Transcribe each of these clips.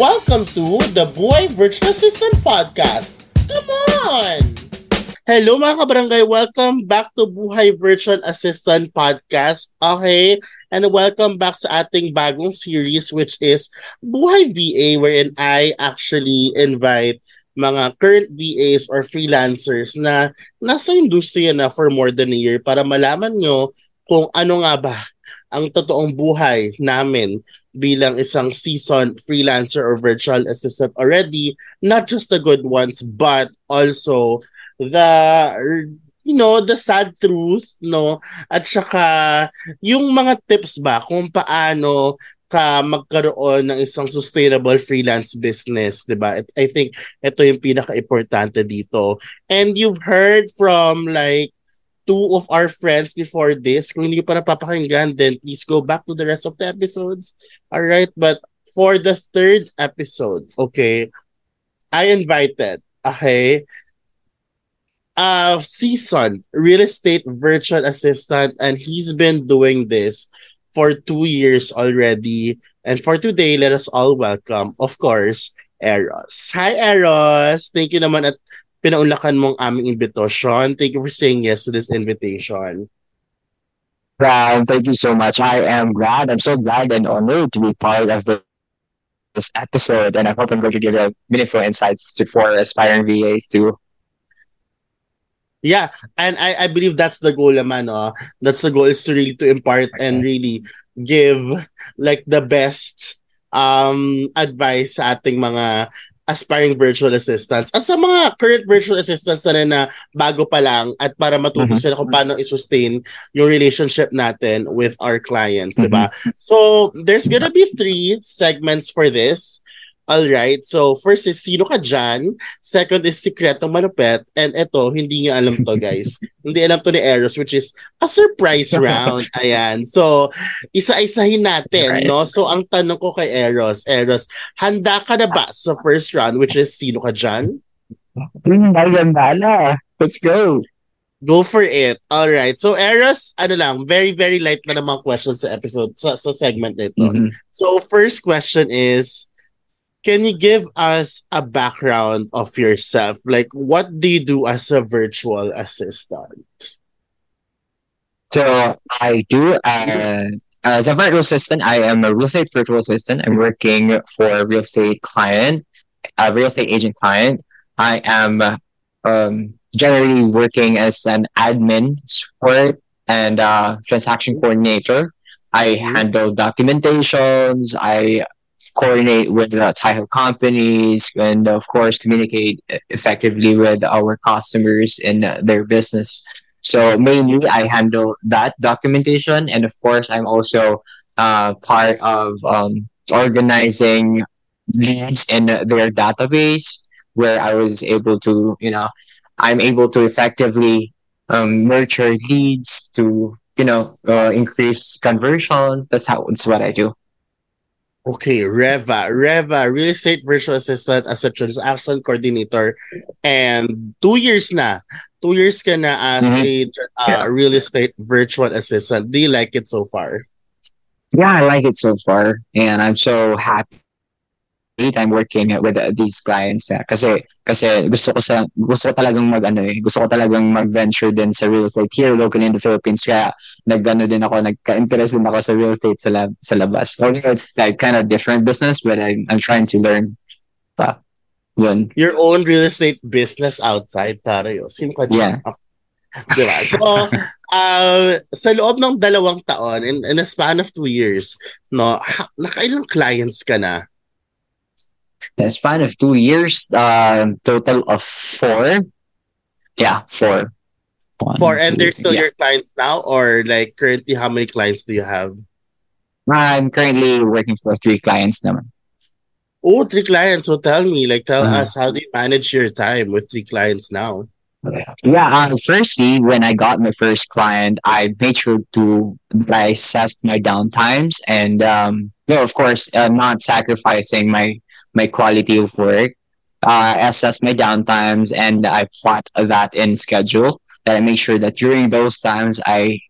Welcome to the Boy Virtual Assistant Podcast. Come on! Hello mga kabarangay, welcome back to Buhay Virtual Assistant Podcast. Okay, and welcome back sa ating bagong series which is Buhay VA wherein I actually invite mga current VAs or freelancers na nasa industriya na for more than a year para malaman nyo kung ano nga ba ang totoong buhay namin bilang isang seasoned freelancer or virtual assistant already, not just the good ones, but also the you know, the sad truth, no? At saka yung mga tips ba kung paano ka magkaroon ng isang sustainable freelance business, 'di ba? I think ito yung pinaka-importante dito. And you've heard from like two of our friends before this. Kung hindi pa napapakinggan, then please go back to the rest of the episodes. All right, but for the third episode, okay, I invited, okay, a seasoned real estate virtual assistant, and he's been doing this for two years already. And for today, let us all welcome, of course, Eros. Hi, Eros! Thank you naman at pinaunlakan mong aming invitation. Thank you for saying yes to this invitation. Wow, thank you so much. I am glad. I'm so glad and honored to be part of the, this episode, and I hope I'm going to give you meaningful insights to for aspiring VAs too. Yeah, and I, I believe that's the goal naman, no? That's the goal is to really to impart and really give like the best um advice sa ating mga aspiring virtual assistants at sa mga current virtual assistants na, na bago pa lang at para matuto mm-hmm. sila kung paano i-sustain yung relationship natin with our clients, mm-hmm. 'di ba? So, there's gonna be three segments for this. All right. So, first is sino ka dyan? Second is Sikreto Manupet. And ito, hindi niya alam to, guys. hindi alam to ni Eros, which is a surprise round. Ayan. So, isa-isahin natin, right. no? So, ang tanong ko kay Eros, Eros, handa ka na ba sa first round, which is sino ka dyan? Bala. Let's go. Go for it. All right. So Eros, ano lang, very very light na naman questions sa episode sa, sa segment nito. Mm-hmm. So first question is can you give us a background of yourself? Like, what do you do as a virtual assistant? So I do uh, as a virtual assistant. I am a real estate virtual assistant. I'm working for a real estate client, a real estate agent client. I am um, generally working as an admin, support, and uh, transaction coordinator. I mm-hmm. handle documentations. I coordinate with uh, title companies and of course communicate effectively with our customers and uh, their business. So mainly i handle that documentation and of course i'm also uh, part of um, organizing leads in their database where i was able to you know i'm able to effectively um, nurture leads to you know uh, increase conversions. That's how it's what i do Okay, Reva. Reva, real estate virtual assistant as a transaction coordinator. And two years na. Two years ka na as mm-hmm. a uh, real estate virtual assistant. Do you like it so far? Yeah, I like it so far. And I'm so happy anytime working with uh, these clients eh. kasi kasi gusto ko sa gusto ko talagang mag ano eh gusto ko talagang mag-venture din sa real estate here locally in the Philippines kaya nagano din ako nagka-interest din ako sa real estate sa lab, sa labas although it's like kind of different business but I, I'm trying to learn pa yun your own real estate business outside Tario sino ka yeah diba? So, uh, sa loob ng dalawang taon, in, in a span of two years, no, nakailang clients ka na? In a span of two years, uh, total of four. Yeah, four. One, four, and they they're still yeah. your clients now, or like currently, how many clients do you have? I'm currently working for three clients now. Oh, three clients. So tell me, like, tell uh, us how do you manage your time with three clients now? Yeah, uh, firstly, when I got my first client, I made sure to I assessed my downtimes and um, know, of course, uh, not sacrificing my my quality of work. Uh, assess my downtimes and I plot that in schedule. That I make sure that during those times I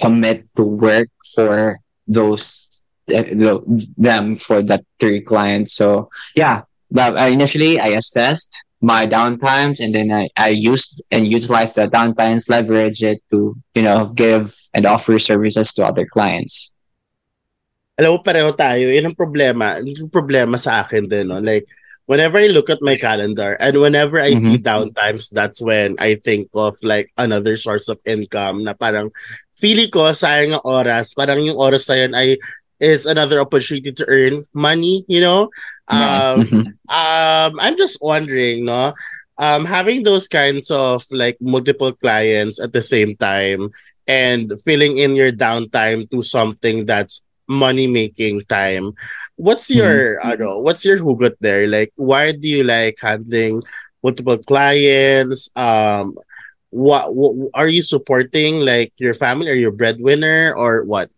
commit to work for those uh, the, them for that three clients. So yeah, that, uh, initially I assessed my downtimes and then I, I used and utilized the downtimes, leverage it to, you know, give and offer services to other clients. Alam mo, pareho tayo. Yun ang problema. Yung problema sa akin din, no? Like, whenever I look at my calendar and whenever I mm-hmm. see downtimes, that's when I think of like another source of income na parang feeling ko sayang ang oras. Parang yung oras na yun ay is another opportunity to earn money, you know? Um, mm-hmm. um, I'm just wondering, no? Um, having those kinds of like multiple clients at the same time and filling in your downtime to something that's money making time. What's your mm-hmm. Know, what's your hugot there? Like why do you like handling multiple clients? Um what, what are you supporting like your family or your breadwinner or what?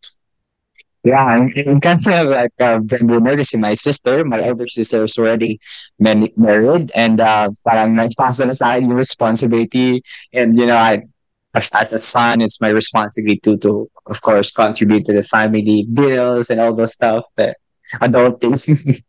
Yeah, I'm kind of like uh, breadwinner kasi my sister, my elder sister is already married and uh, parang nagpasa na sa akin yung responsibility and you know, I as, as a son, it's my responsibility to, to, of course, contribute to the family bills and all those stuff. But adult things.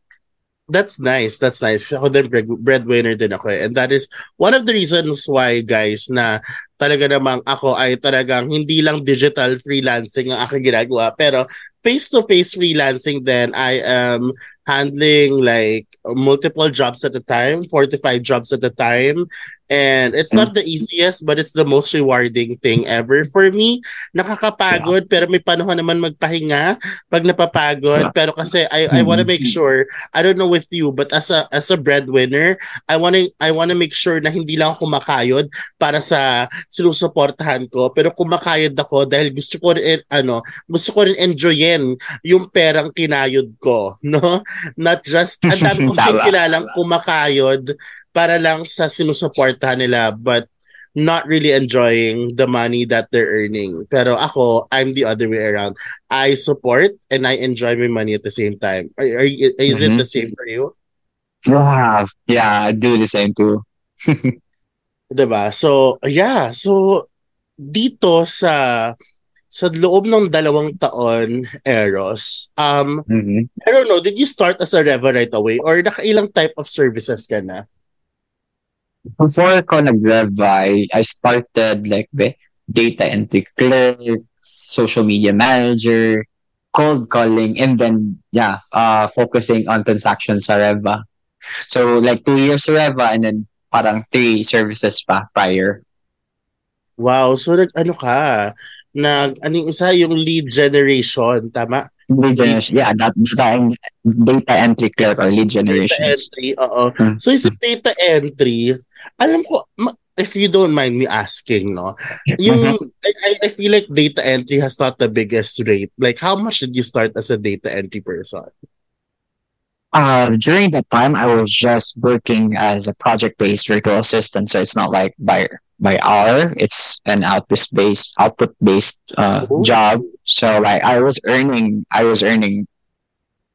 That's nice. That's nice. Ako din bread, breadwinner din ako eh. And that is one of the reasons why guys na talaga namang ako ay talagang hindi lang digital freelancing ang aking ginagawa pero face-to-face freelancing then I am handling like multiple jobs at a time, four to five jobs at a time. And it's not the easiest, but it's the most rewarding thing ever for me. Nakakapagod, yeah. pero may panahon naman magpahinga pag napapagod. Yeah. Pero kasi I, I want to make sure, I don't know with you, but as a as a breadwinner, I want to I want to make sure na hindi lang ako makayod para sa sinusuportahan ko, pero kumakayod ako dahil gusto ko rin ano, gusto ko rin enjoyin yung perang kinayod ko, no? Not just, ang dami ko kilalang kumakayod para lang sa sinusuportahan nila but not really enjoying the money that they're earning. Pero ako, I'm the other way around. I support and I enjoy my money at the same time. Are, are is mm-hmm. it the same for you? Yeah, yeah, I do the same too. diba? So, yeah. So, dito sa sa loob ng dalawang taon, Eros, um, mm-hmm. I don't know, did you start as a Reva right away or nakailang type of services ka na? Before ko nag-Reva, I, I started like the data entry clerk, social media manager, cold calling, and then, yeah, uh, focusing on transactions sa Reva. So, like two years Reva and then parang three services pa prior. Wow, so nag ano ka? nag aning isa yung lead generation, tama? Lead generation, yeah, that, that data entry clerk or lead generation. Data entry, oo. Hmm. So yung data entry, alam ko, if you don't mind me asking, no, yung. I, I feel like data entry has not the biggest rate. Like, how much did you start as a data entry person? Uh, during that time, I was just working as a project-based virtual assistant, so it's not like by by hour. It's an output based output based uh, job. So like I was earning I was earning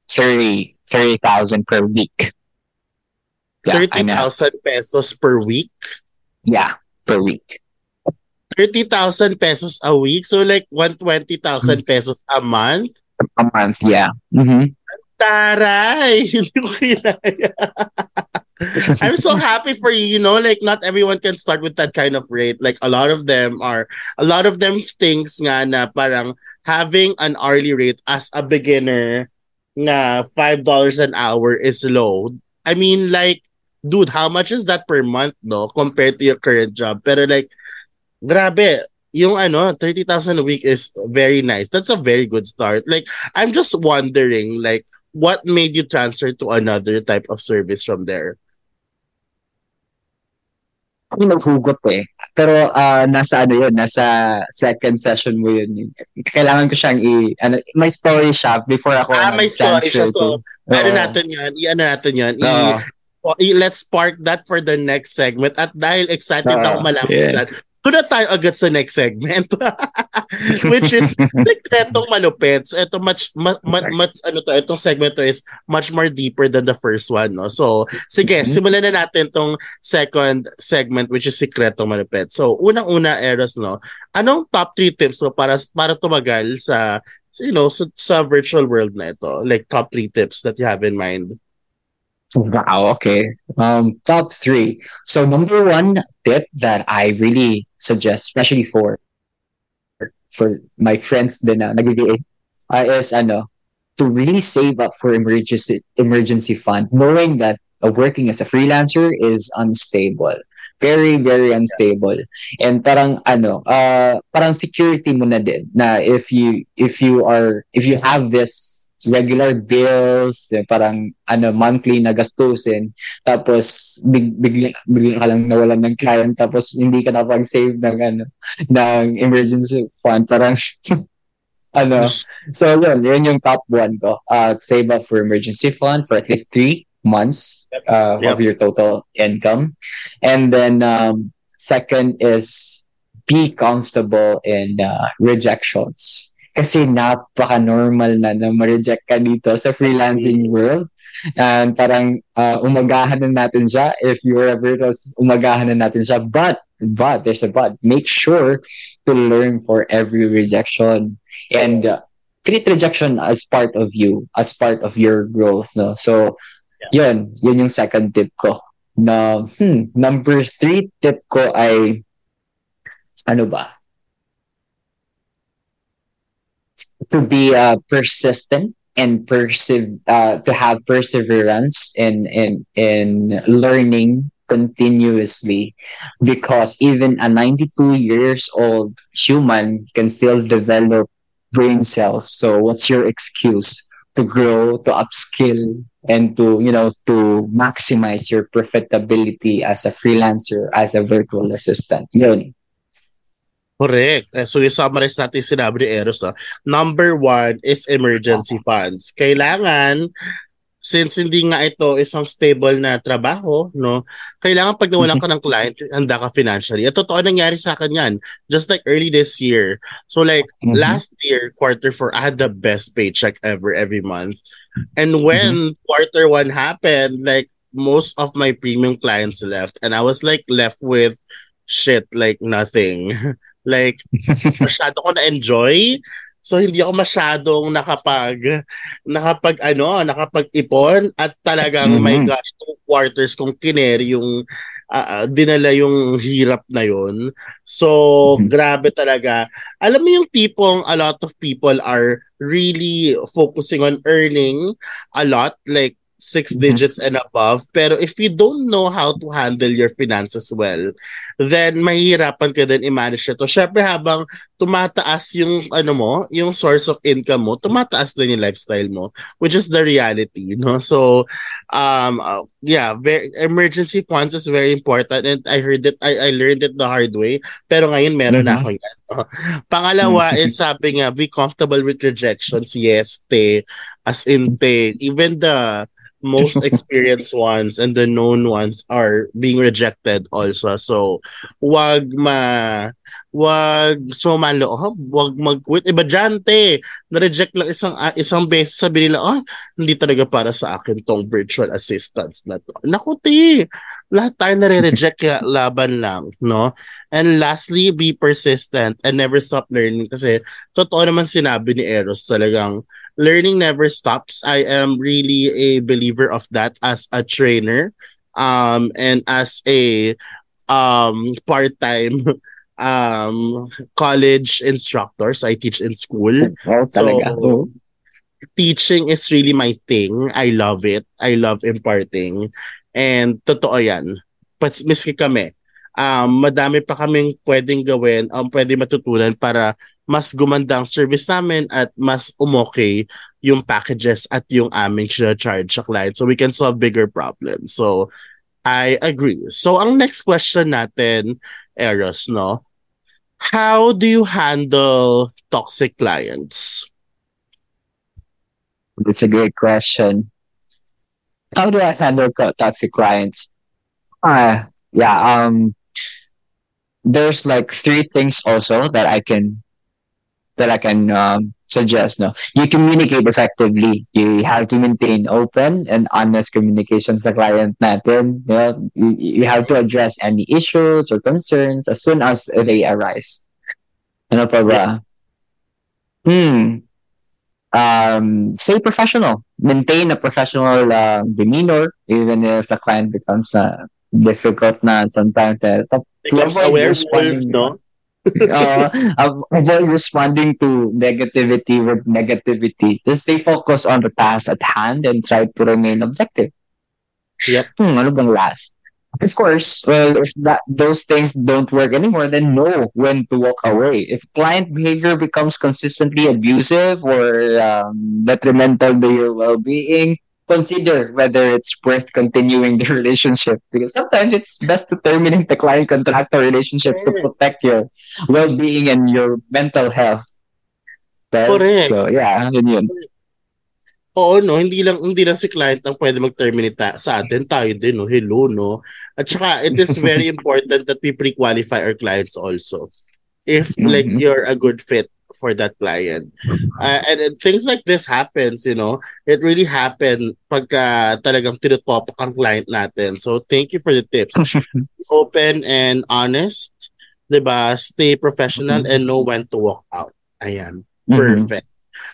30 30,000 per week. Yeah, 30,000 pesos per week? Yeah, per week. 30,000 pesos a week? So like 120,000 mm-hmm. pesos a month? A month, yeah. Mm-hmm. Taray! I'm so happy for you. You know, like not everyone can start with that kind of rate. Like a lot of them are, a lot of them thinks nga na parang having an hourly rate as a beginner na five dollars an hour is low. I mean, like, dude, how much is that per month, no, compared to your current job? Pero like, grabe, yung ano, 30,000 a week is very nice. That's a very good start. Like, I'm just wondering, like, what made you transfer to another type of service from there? Ako naghugot eh. Pero uh, nasa ano yun, nasa second session mo yun. Kailangan ko siyang i... Ano, may story siya before ako Ah, may story siya. So, ano natin yan, i-ano natin yan, i- let's park that for the next segment. At dahil excited uh, ako malaman yeah. dyan, doon na tayo agad sa next segment. Which is Sekretong Malupit. So, ito much, much, much, ano to, itong segment to is much more deeper than the first one. No? So, sige, mm-hmm. simulan na natin tong second segment which is Sekretong Malupit. So, unang-una, Eros, no? Anong top 3 tips mo para, para tumagal sa you know, sa, sa virtual world na ito? Like top three tips that you have in mind? Wow, okay. Um, top three. So number one tip that I really suggest, especially for for my friends din na nag uh, is ano, to really save up for emergency emergency fund, knowing that uh, working as a freelancer is unstable. Very, very unstable. And parang ano, uh, parang security mo na din na if you if you are if you have this regular bills, parang ano monthly na gastusin, tapos big, bigla, bigla ka lang nawalan ng client tapos hindi ka napag-save ng ano ng emergency fund, parang ano. So yun, yun yung top one ko. Uh, save up for emergency fund for at least three months uh, yep. of your total income. And then um, second is be comfortable in uh, rejections. Kasi napaka-normal na na ma-reject ka dito sa freelancing world. And parang uh, umagahan na natin siya if you ever umagahan na natin siya. But, but, there's a but. Make sure to learn for every rejection. And uh, treat rejection as part of you, as part of your growth. No? So, yun, yun yung second tip ko. Na, hmm, number three tip ko ay, ano ba? To be uh, persistent and perse- uh, to have perseverance in, in, in learning continuously because even a 92 years old human can still develop brain cells. So what's your excuse to grow, to upskill, and to you know to maximize your profitability as a freelancer as a virtual assistant yun Correct. Eh, so, i-summarize natin sinabi ni Eros. Ah. Number one is emergency funds. Kailangan, since hindi nga ito isang stable na trabaho, no, kailangan pag nawalan ka ng client, handa ka financially. At totoo nangyari sa akin yan. Just like early this year. So like, mm-hmm. last year, quarter four, I had the best paycheck ever every month. And when mm-hmm. quarter one happened, like most of my premium clients left, and I was like left with shit, like nothing. like masyado ko na-enjoy. So hindi ako masyadong nakapag nakapag ano, nakapag-ipon at talagang mm-hmm. my gosh, two quarters kong kineri yung uh, dinala yung hirap na yon. So, mm-hmm. grabe talaga. Alam mo yung tipong a lot of people are really focusing on earning a lot, like six mm-hmm. digits and above. Pero if you don't know how to handle your finances well, then mahihirapan ka din i-manage ito. Syempre habang tumataas yung ano mo, yung source of income mo, tumataas din yung lifestyle mo, which is the reality, no? So, um, uh, yeah, very, emergency funds is very important and I heard it, I, I learned it the hard way, pero ngayon meron mm-hmm. ako yan. Pangalawa mm-hmm. is sabi nga, be comfortable with rejections. Yes, te. As in, te. Even the most experienced ones and the known ones are being rejected also. So, wag ma wag sumalo, oh, wag mag-quit. Iba dyan, te. Na-reject lang isang, uh, isang beses, sabi nila, oh, hindi talaga para sa akin tong virtual assistants na to. Naku, te. Lahat tayo nare-reject kaya laban lang, no? And lastly, be persistent and never stop learning kasi totoo naman sinabi ni Eros talagang learning never stops. I am really a believer of that as a trainer um, and as a um, part-time um, college instructor. So I teach in school. Oh, talaga. So, teaching is really my thing. I love it. I love imparting. And totoo yan. Miski kami, um, madami pa kaming pwedeng gawin, um, pwede matutunan para mas gumanda ang service namin at mas umokay yung packages at yung aming charge sa client so we can solve bigger problems. So, I agree. So, ang next question natin, Eros, no? How do you handle toxic clients? That's a great question. How do I handle toxic clients? Uh, yeah, um, there's like three things also that I can that I can um, suggest. No, you communicate effectively. You have to maintain open and honest communication sa client natin. You, know, you, you have to address any issues or concerns as soon as they arise. Ano pa ba? Hmm. um, stay professional, maintain a professional uh, demeanor, even if the client becomes uh, difficult na sometimes. Uh, becomes a werewolf, no? uh, avoid responding to negativity with negativity. Just stay focused on the task at hand and try to remain objective. Yep. Hmm, ano bang last? Of course, well, if that those things don't work anymore, then know when to walk away. If client behavior becomes consistently abusive or um, detrimental to your well-being, consider whether it's worth continuing the relationship. Because sometimes it's best to terminate the client contractor relationship to protect your well-being and your mental health. Correct. So yeah, yun yun. Oo, no, hindi lang hindi lang si client ang pwede mag-terminate ta- sa atin, tayo din, no, hello, no. At saka, it is very important that we pre-qualify our clients also. If mm-hmm. like you're a good fit for that client. Uh, and, and things like this happens, you know, it really happen pagka talagang tinutopak ang client natin. So, thank you for the tips. Open and honest, 'di ba? Stay professional and know when to walk out. Ayan. Mm-hmm. Perfect.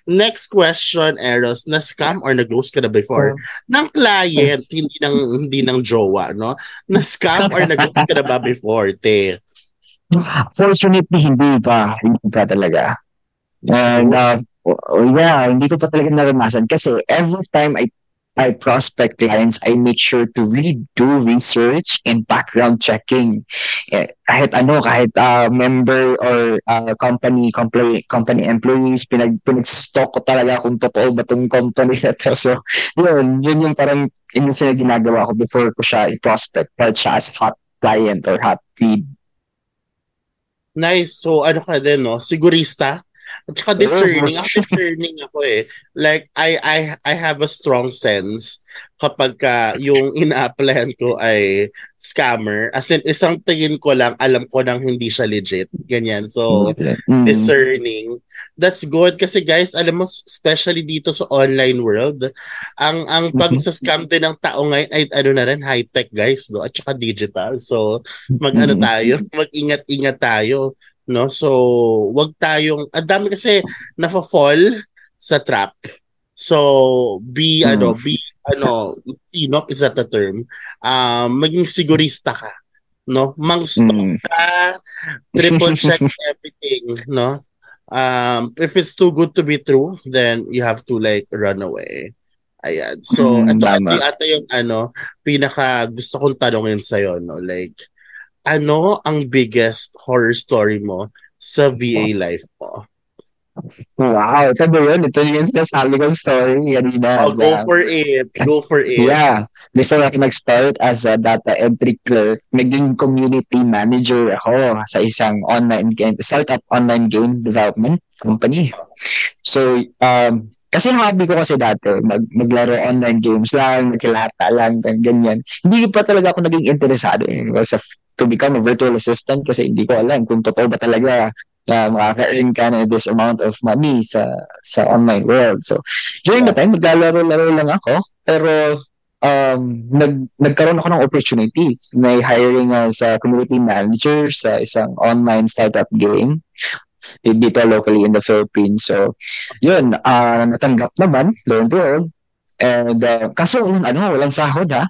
Next question, Eros, na-scam or nag-ghost ka na before? Oh. Ng client, hindi ng, hindi ng jowa, no? Na-scam or nag-ghost ka na ba before, te? Fortunately, hindi pa. Hindi pa talaga. And, uh, yeah, hindi ko pa talaga naranasan kasi every time I I prospect clients, I make sure to really do research and background checking. Eh, kahit ano, kahit uh, member or uh, company, company company employees, pinag, pinag-stock ko talaga kung totoo ba itong company na to. So, yun, yun yung parang yun yung ginagawa ko before ko siya i-prospect, part siya as hot client or hot lead. Nice. So, ano ka din, no? Sigurista? At saka discerning, ako discerning ako eh. Like, I, I, I have a strong sense kapag ka yung ina-applyan ko ay scammer. As in, isang tingin ko lang, alam ko nang hindi siya legit. Ganyan. So, mm-hmm. discerning. That's good kasi guys, alam mo, especially dito sa online world, ang ang pag sa scam din ng tao ngayon ay ano na rin, high-tech guys, no? At saka digital. So, mag-ano tayo, mag-ingat-ingat tayo no? So, wag tayong ang dami kasi nafa-fall sa trap. So, be mm. ano, be ano, sinop is that the term? Um, maging sigurista ka, no? Mang-stop mm. ka, triple check everything, no? Um, if it's too good to be true, then you have to like run away. Ayan. So, mm, ito, ito ata yung ano, pinaka gusto kong tanongin sa'yo, no? Like, ano ang biggest horror story mo sa VA life mo? Wow, ito ba yun? Ito yung sinasabi kong story kanina. Oh, go for it. Go for it. Yeah. Before ako nag-start as a data entry clerk, naging community manager ako sa isang online game, startup online game development company. So, um, kasi ang hobby ko kasi dati, mag, maglaro online games lang, magkilata lang, ganyan. Hindi pa talaga ako naging interesado eh, sa, to become a virtual assistant kasi hindi ko alam kung totoo ba talaga na makaka-earn ka na this amount of money sa sa online world. So, during the time, maglalaro-laro lang ako. Pero, um, nag, nagkaroon ako ng opportunities. May hiring as a community manager sa isang online startup game dito locally in the Philippines. So, yun, uh, natanggap naman, lo and behold. And, uh, kaso, ano, walang sahod ha.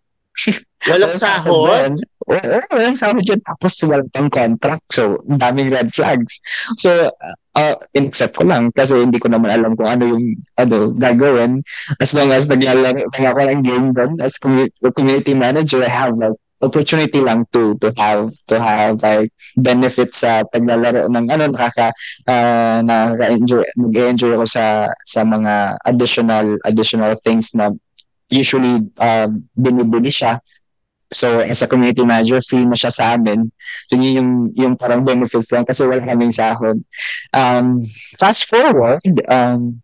Walang sahod? Walang sahod yun. Tapos walang pang contract. So, daming red flags. So, uh, in-accept ko lang kasi hindi ko naman alam kung ano yung ano, gagawin. As long as naglalaro ako ng game doon as community manager, I have like opportunity lang to to have to have like benefits sa paglalaro ng ano nakaka uh, nakaka-enjoy mag-enjoy ako sa sa mga additional additional things na usually uh, binibili siya So, as a community manager, free na siya sa amin. So, yun yung, yung parang benefits lang kasi wala kaming sahod. Um, fast forward, um,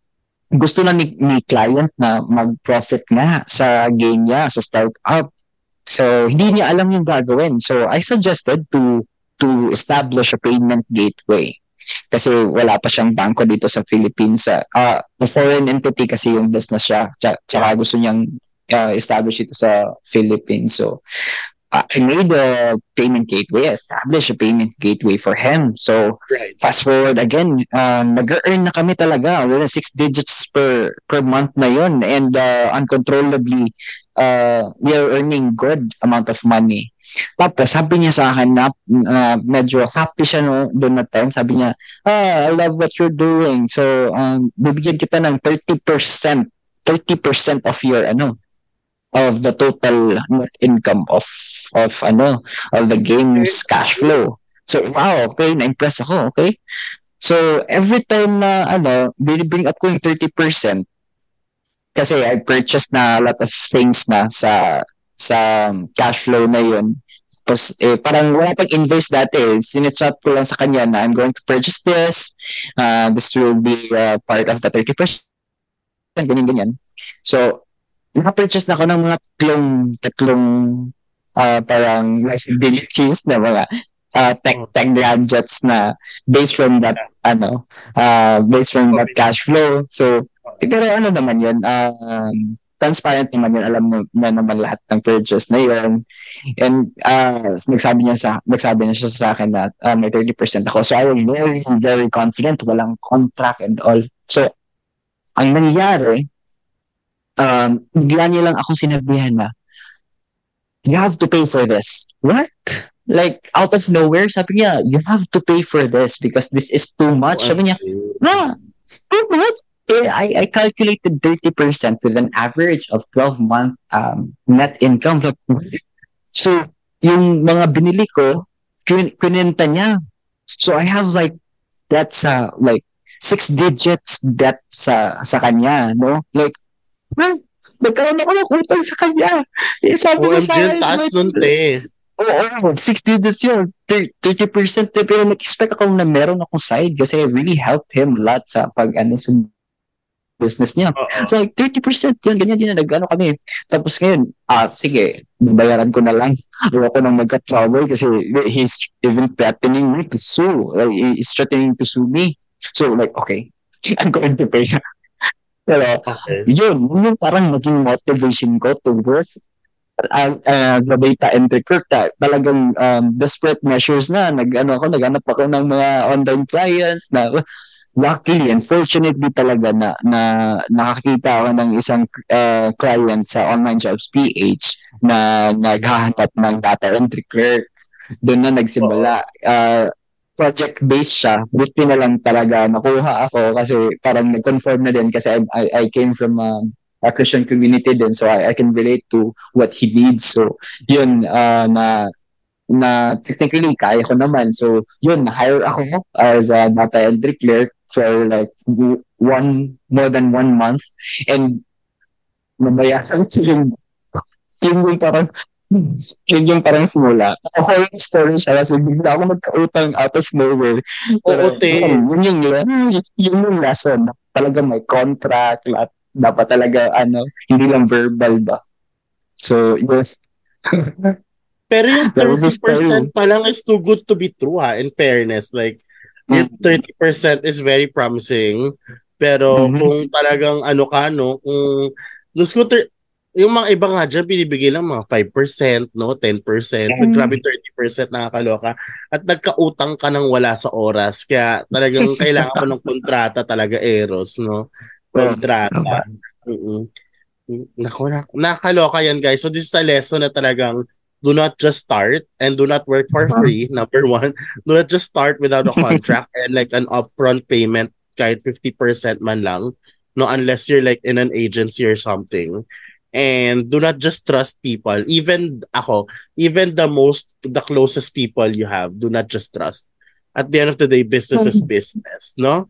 gusto na ni, ni client na mag-profit nga sa game niya, sa startup. So, hindi niya alam yung gagawin. So, I suggested to to establish a payment gateway. Kasi wala pa siyang bangko dito sa Philippines. Uh, uh, foreign entity kasi yung business siya. Tsaka gusto niyang uh, establish ito sa Philippines. So, uh, I made a payment gateway, established a payment gateway for him. So Right. fast forward again, uh, nag-earn na kami talaga. Wala six digits per per month na yun. And uh, uncontrollably, uh, we are earning good amount of money. Tapos sabi niya sa akin na uh, medyo happy siya no, doon na time. Sabi niya, ah, I love what you're doing. So, um, bibigyan kita ng 30%, 30% of your, ano, of the total net income of of ano of the game's cash flow. So wow, okay, na-impress ako, okay? So every time na ano, binibring up ko yung 30% kasi I purchased na a lot of things na sa sa cash flow na yun. Tapos eh, parang wala pang invoice dati. Eh. Ko lang sa kanya na I'm going to purchase this. Uh, this will be uh, part of the 30%. Ganyan-ganyan. So, naka-purchase na ako ng mga tatlong, tatlong uh, parang liabilities na mga uh, tech tech gadgets na based from that ano uh, based from that cash flow. So pero ano naman yun um, transparent naman yun. Alam na, na naman lahat ng purchase na yun. And uh, nagsabi niya sa nagsabi niya siya sa akin na uh, may 30% ako. So I was very very confident. Walang contract and all. So ang nangyari um, bigla niya lang ako sinabihan na, you have to pay for this. What? Like, out of nowhere, sabi niya, you have to pay for this because this is too much. Sabi niya, it's too much. Eh, I, I calculated 30% with an average of 12 month um, net income. So, yung mga binili ko, kun- kunenta niya. So, I have like, that's uh, like, six digits debt sa sa kanya, no? Like, well, nagkaroon ako ng utang sa kanya. Eh, sabi niya OMG, sa akin, taas "Wait, nun, te. Oo, oh, 6 digits yun. Thir- 30% eh, pero nag-expect ako na meron akong side kasi I really helped him a lot sa pag ano sa business niya. Oo. So like 30% yun, ganyan din na nag-ano kami. Tapos ngayon, ah, sige, bayaran ko na lang. Ayoko nang magka-trouble kasi he's even threatening me to sue. Like, he's threatening to sue me. So like, okay, I'm going to pay. Pero Okay. yun, yun yung parang naging motivation ko to work uh, uh, sa data entry clerk ta, talagang um, desperate measures na nag ano ako naghanap ako ng mga online clients na luckily unfortunately talaga na na nakakita ako ng isang uh, client sa online jobs PH na naghahanap ng data entry clerk. Doon na nagsimula. Uh, project based siya buti na lang talaga nakuha ako kasi parang nag-confirm na din kasi I, I, I came from um, a Christian community din so I, I can relate to what he needs. So yun uh, na na technically kaya ko naman. So yun na-hire ako as a data entry clerk for like one more than one month. And mabayaran ko yung yun yung parang yun yung parang simula. Whole story siya kasi bigla ako magkautang out of nowhere. Oo, te. Yun yung, yun yung lesson. Talaga may contract, lahat, dapat talaga, ano, hindi lang verbal ba. So, yes. Pero yung That was the story. 30% pa lang is too good to be true ha, in fairness. Like, yung 30% is very promising. Pero Mhm. kung talagang ano ka, no, kung, Diyos ko, ter- yung mga iba nga dyan, binibigay lang mga 5%, no, 10%. Mm. Grabe 30% nakakaloka. At nagkautang ka ng wala sa oras. Kaya talagang kailangan mo ng kontrata talaga, Eros, no? Kontrata. Mm-mm. Nako, na, nakakaloka yan, guys. So this is a lesson na talagang do not just start and do not work for free. Number one, do not just start without a contract and like an upfront payment kahit 50% man lang. No, unless you're like in an agency or something. And do not just trust people. Even ako, even the most, the closest people you have, do not just trust. At the end of the day, business is business, no?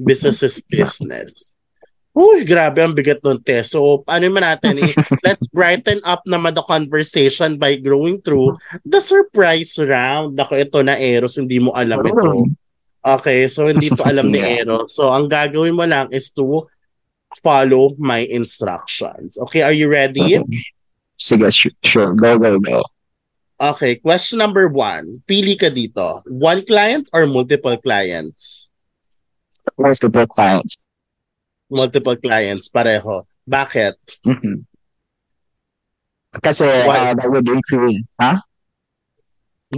Business is business. Uy, grabe ang bigat nun, te. So, ano man natin, eh, let's brighten up naman the conversation by going through the surprise round. Ako, ito na, Eros, hindi mo alam ito. Okay, so hindi to alam ni. Eros. So, ang gagawin mo lang is to follow my instructions. Okay, are you ready? Sige, sure. Go, go, go. Okay, question number one. Pili ka dito. One client or multiple clients? Multiple clients. Multiple clients, pareho. Bakit? Mhm. Kasi Why? uh, that would increase, huh?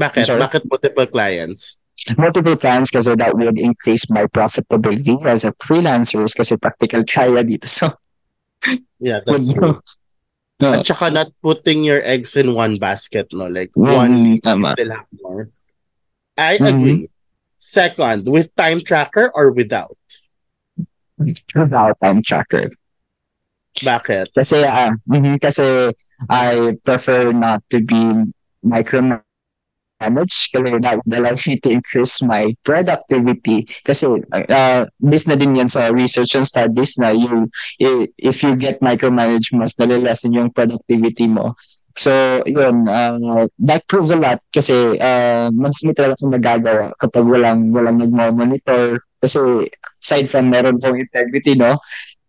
Bakit? Sorry? Bakit multiple clients? Multiple clients kasi that would increase my profitability as a freelancer Is kasi practical kaya dito. So, Yeah, that's true. no. At saka not putting your eggs in one basket, no? Like, one Mm, you tama. still have more. I Mhm. agree. Second, with time tracker or without? Without time tracker. Bakit? Kasi, ah, mhm, kasi I prefer not to be micromanaged kasi that would allow me to increase my productivity. Kasi, uh, based na din yan sa research and studies na you, i- if you get micromanaged, mas nalalasin yung productivity mo. So, yun, uh, that proves a lot kasi uh, mas may talaga akong nagagawa kapag walang, walang nagmo-monitor. Kasi aside from meron kong integrity, no,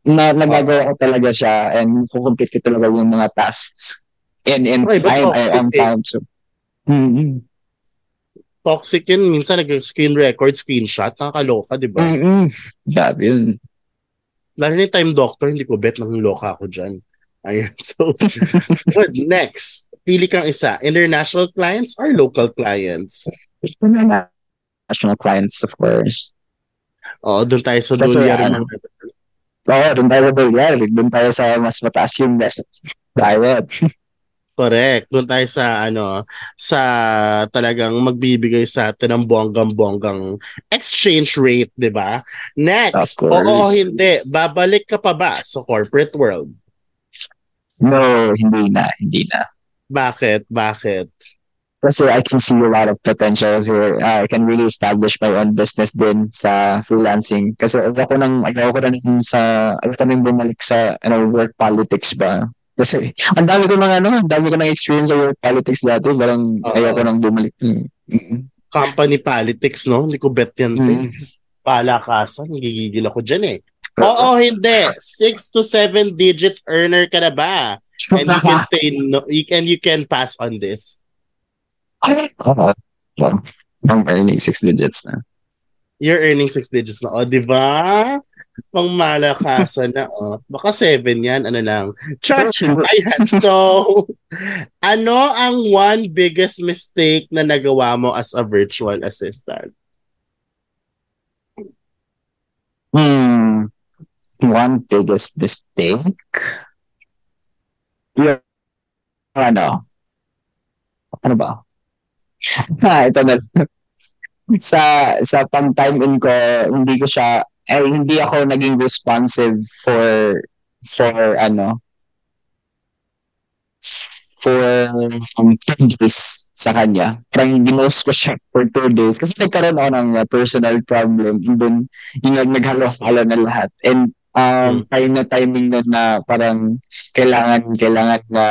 na nagagawa ko talaga siya and kukumpit ko talaga yung mga tasks. And, and Okay, but I, I am eh. time. So, mm Toxic yun. Minsan nag-screen record, screenshot. Nakakaloka, di ba? mm Grabe yun. Lalo na time doctor, hindi ko bet nang loka ako dyan. Ayan. So, good. Next. Pili kang isa. International clients or local clients? Gusto na na national clients, of course. Oo, doon tayo sa dolyar ano, Oo, doon tayo dolyar. Doon tayo sa mas mataas yung best diet. Correct. Doon tayo sa ano, sa talagang magbibigay sa atin ng bonggang-bonggang exchange rate, 'di ba? Next. Oo, hindi. Babalik ka pa ba sa corporate world? No, hindi na, hindi na. Bakit? Bakit? Kasi I can see a lot of potentials here. Uh, I can really establish my own business din sa freelancing. Kasi ayoko nang, ayoko na nang sa, ayoko nang bumalik sa, ano, work politics ba? Kasi, ang dami ko nang, ano, ang dami ko nang experience sa work politics dati. Parang, Oo. ayoko nang bumalik. Mm. Company politics, no? Hindi ko bet yan. Mm. Palakasan. Gigigil ako dyan eh. Oo, hindi. Six to seven digits earner ka na ba? And you can say no, you can, you can pass on this. Oo. Well, I'm earning six digits na. You're earning six digits na. O, di ba? Pang malakasan na. O. Baka seven yan. Ano lang. Char! Ayan. So, ano ang one biggest mistake na nagawa mo as a virtual assistant? Hmm. One biggest mistake? Yeah. Ano? Ano ba? Ah, ito na. sa sa pang time in ko, hindi ko siya eh, hindi ako naging responsive for for ano for um, two days sa kanya. Parang ginost ko siya for two days. Kasi nagkaroon ako ng uh, personal problem. And then, yung nag- naghalo-halo na lahat. And um, time na timing na na parang kailangan, kailangan na,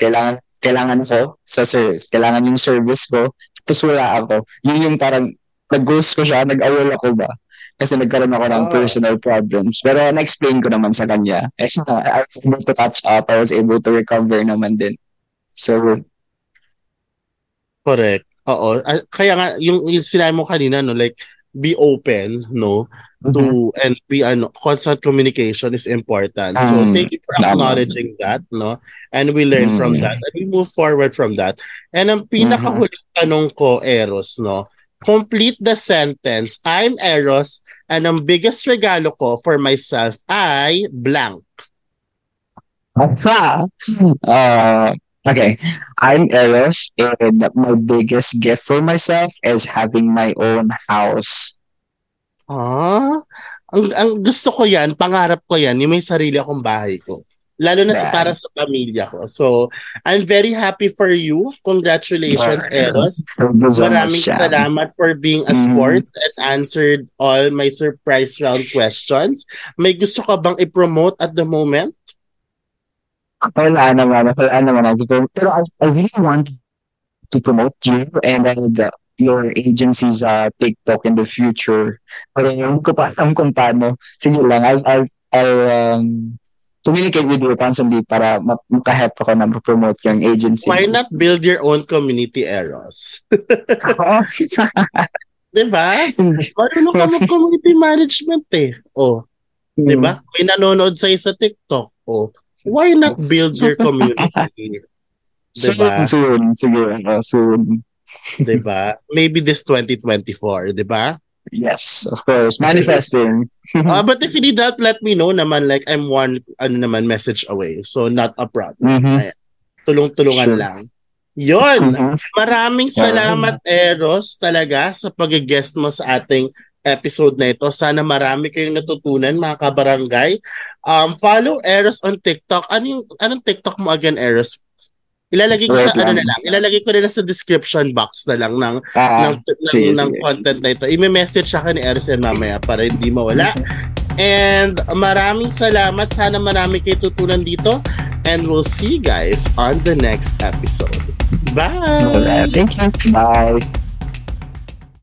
kailangan, kailangan ko sa service. Kailangan yung service ko. Tapos wala ako. Yun yung parang nag-ghost ko siya, nag-awol ako ba? Kasi nagkaroon ako ng Ah. personal problems. Pero na-explain ko naman sa kanya. Eh, I was able to catch up. I was able to recover naman din. So, Correct. Oo. Ah, Kaya nga, yung, yung sinabi mo kanina, no, like, be open, no, to, and be, ano, constant communication is important. So, Mm, thank you for acknowledging that, no, and we learn from Mm. that, and we move forward from that. And ang pinakahuling tanong ko, Eros, no, complete the sentence, I'm Eros, and ang biggest regalo ko for myself ay blank. uh, okay. I'm Eros, and my biggest gift for myself is having my own house. Ah, ang, ang gusto ko yan, pangarap ko yan, yung may sarili akong bahay ko. Lalo na sa para sa pamilya ko. So, I'm very happy for you. Congratulations. Eros. Maraming salamat for being a Mhm. sport and answered all my surprise round questions. May gusto ka bang i-promote at the moment? Wala naman, wala naman. Pero I, I really want to promote you and uh, the, your agency's uh, TikTok in the future. Pero yung ko pa alam kung paano. Sige lang, I'll, I'll, I'll um, communicate with you constantly para ma- makahelp ako na promote yung agency. Why not build your own community, Eros? Diba? Marunong ka mag-community management eh. Oh, Mm. Di ba? May nanonood sa'yo sa TikTok. Oh, why not build your community? Diba? Soon, soon. Siguro, uh, soon. 'Di ba? Maybe this 2024, 'di ba? Yes, of course. Manifesting. Uh, but if you need help, let me know naman. Like, I'm one, ano naman, message away. So, not a problem. Mhm. Tulong-tulungan Sure. lang. Yon. Mhm. Maraming salamat, Eros, talaga, sa pag-guest mo sa ating episode na ito. Sana marami kayong natutunan, mga kabarangay. Um, follow Eros on TikTok. Ano yung, anong TikTok mo again, Eros? Ilalagay ko sa, ano na lang, ilalagay ko na lang sa description box na lang ng Ah, ng, ng, sige, ng sige. content na ito. I-message sa akin ni Eros yan mamaya para hindi mawala. And maraming salamat. Sana marami kayo tutunan dito. And we'll see you guys on the next episode. Bye! Thank you. Bye.